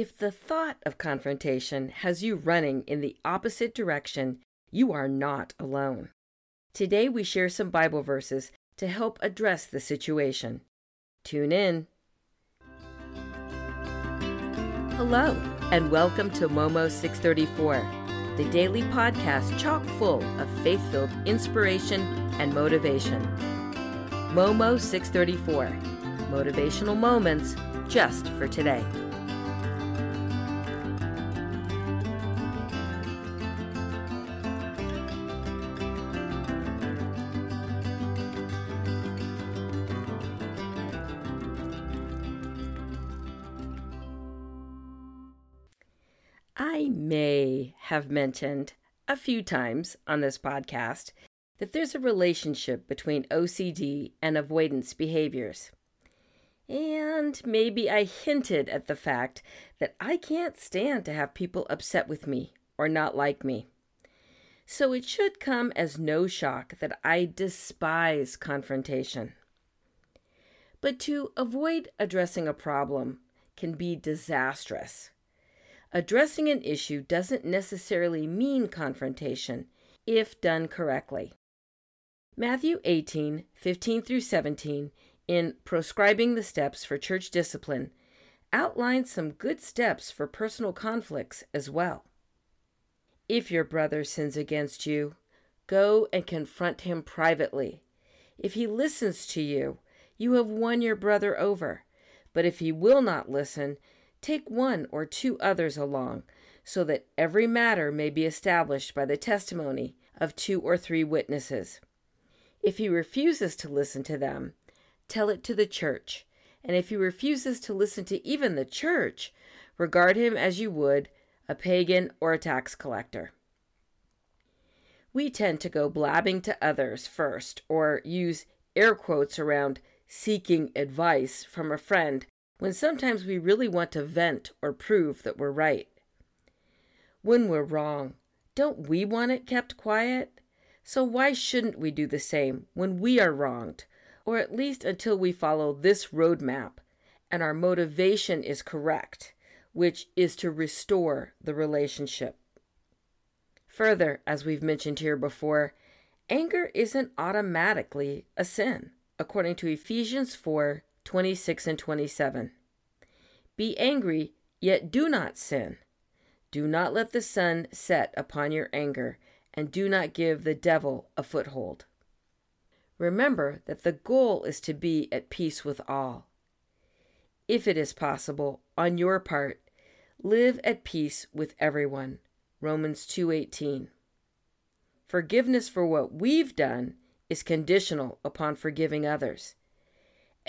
If the thought of confrontation has you running in the opposite direction, you are not alone. Today we share some Bible verses to help address the situation. Tune in. Hello, and welcome to Momo 634, the daily podcast chock full of faith filled inspiration and motivation. Momo 634, motivational moments just for today. I may have mentioned a few times on this podcast that there's a relationship between OCD and avoidance behaviors. And maybe I hinted at the fact that I can't stand to have people upset with me or not like me. So it should come as no shock that I despise confrontation. But to avoid addressing a problem can be disastrous. Addressing an issue doesn't necessarily mean confrontation if done correctly. Matthew 18, 15 through 17, in Proscribing the Steps for Church Discipline, outlines some good steps for personal conflicts as well. If your brother sins against you, go and confront him privately. If he listens to you, you have won your brother over. But if he will not listen, Take one or two others along, so that every matter may be established by the testimony of two or three witnesses. If he refuses to listen to them, tell it to the church. And if he refuses to listen to even the church, regard him as you would a pagan or a tax collector. We tend to go blabbing to others first, or use air quotes around seeking advice from a friend when sometimes we really want to vent or prove that we're right. When we're wrong, don't we want it kept quiet? So why shouldn't we do the same when we are wronged, or at least until we follow this roadmap and our motivation is correct, which is to restore the relationship? Further, as we've mentioned here before, anger isn't automatically a sin, according to Ephesians 4 26 and 27. Be angry, yet do not sin. Do not let the sun set upon your anger, and do not give the devil a foothold. Remember that the goal is to be at peace with all. If it is possible, on your part, live at peace with everyone. Romans 2:18. Forgiveness for what we've done is conditional upon forgiving others.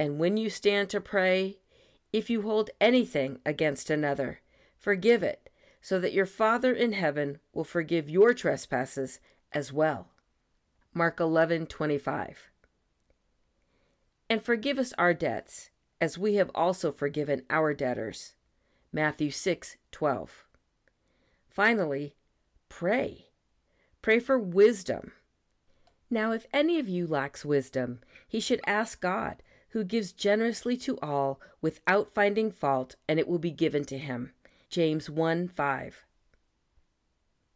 And when you stand to pray, if you hold anything against another, forgive it, so that your Father in heaven will forgive your trespasses as well. Mark 11:25. And forgive us our debts, as we have also forgiven our debtors. Matthew 6:12. Finally, pray. Pray for wisdom. Now, if any of you lacks wisdom, he should ask God who gives generously to all without finding fault, and it will be given to him. James 1 5.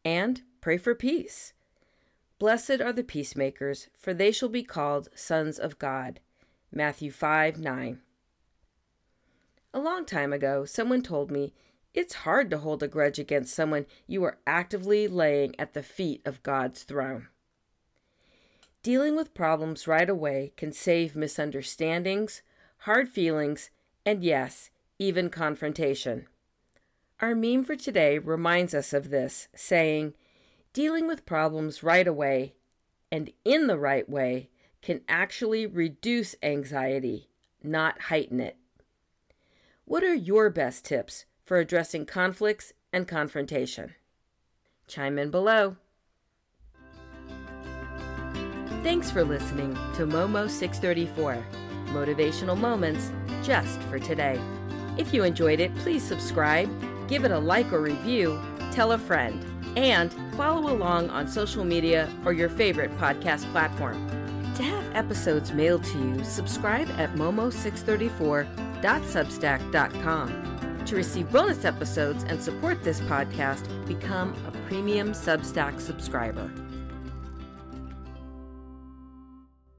And pray for peace. Blessed are the peacemakers, for they shall be called sons of God. Matthew 5 9. A long time ago, someone told me it's hard to hold a grudge against someone you are actively laying at the feet of God's throne. Dealing with problems right away can save misunderstandings, hard feelings, and yes, even confrontation. Our meme for today reminds us of this, saying, Dealing with problems right away and in the right way can actually reduce anxiety, not heighten it. What are your best tips for addressing conflicts and confrontation? Chime in below. Thanks for listening to Momo 634 Motivational Moments just for today. If you enjoyed it, please subscribe, give it a like or review, tell a friend, and follow along on social media or your favorite podcast platform. To have episodes mailed to you, subscribe at momo634.substack.com. To receive bonus episodes and support this podcast, become a premium Substack subscriber.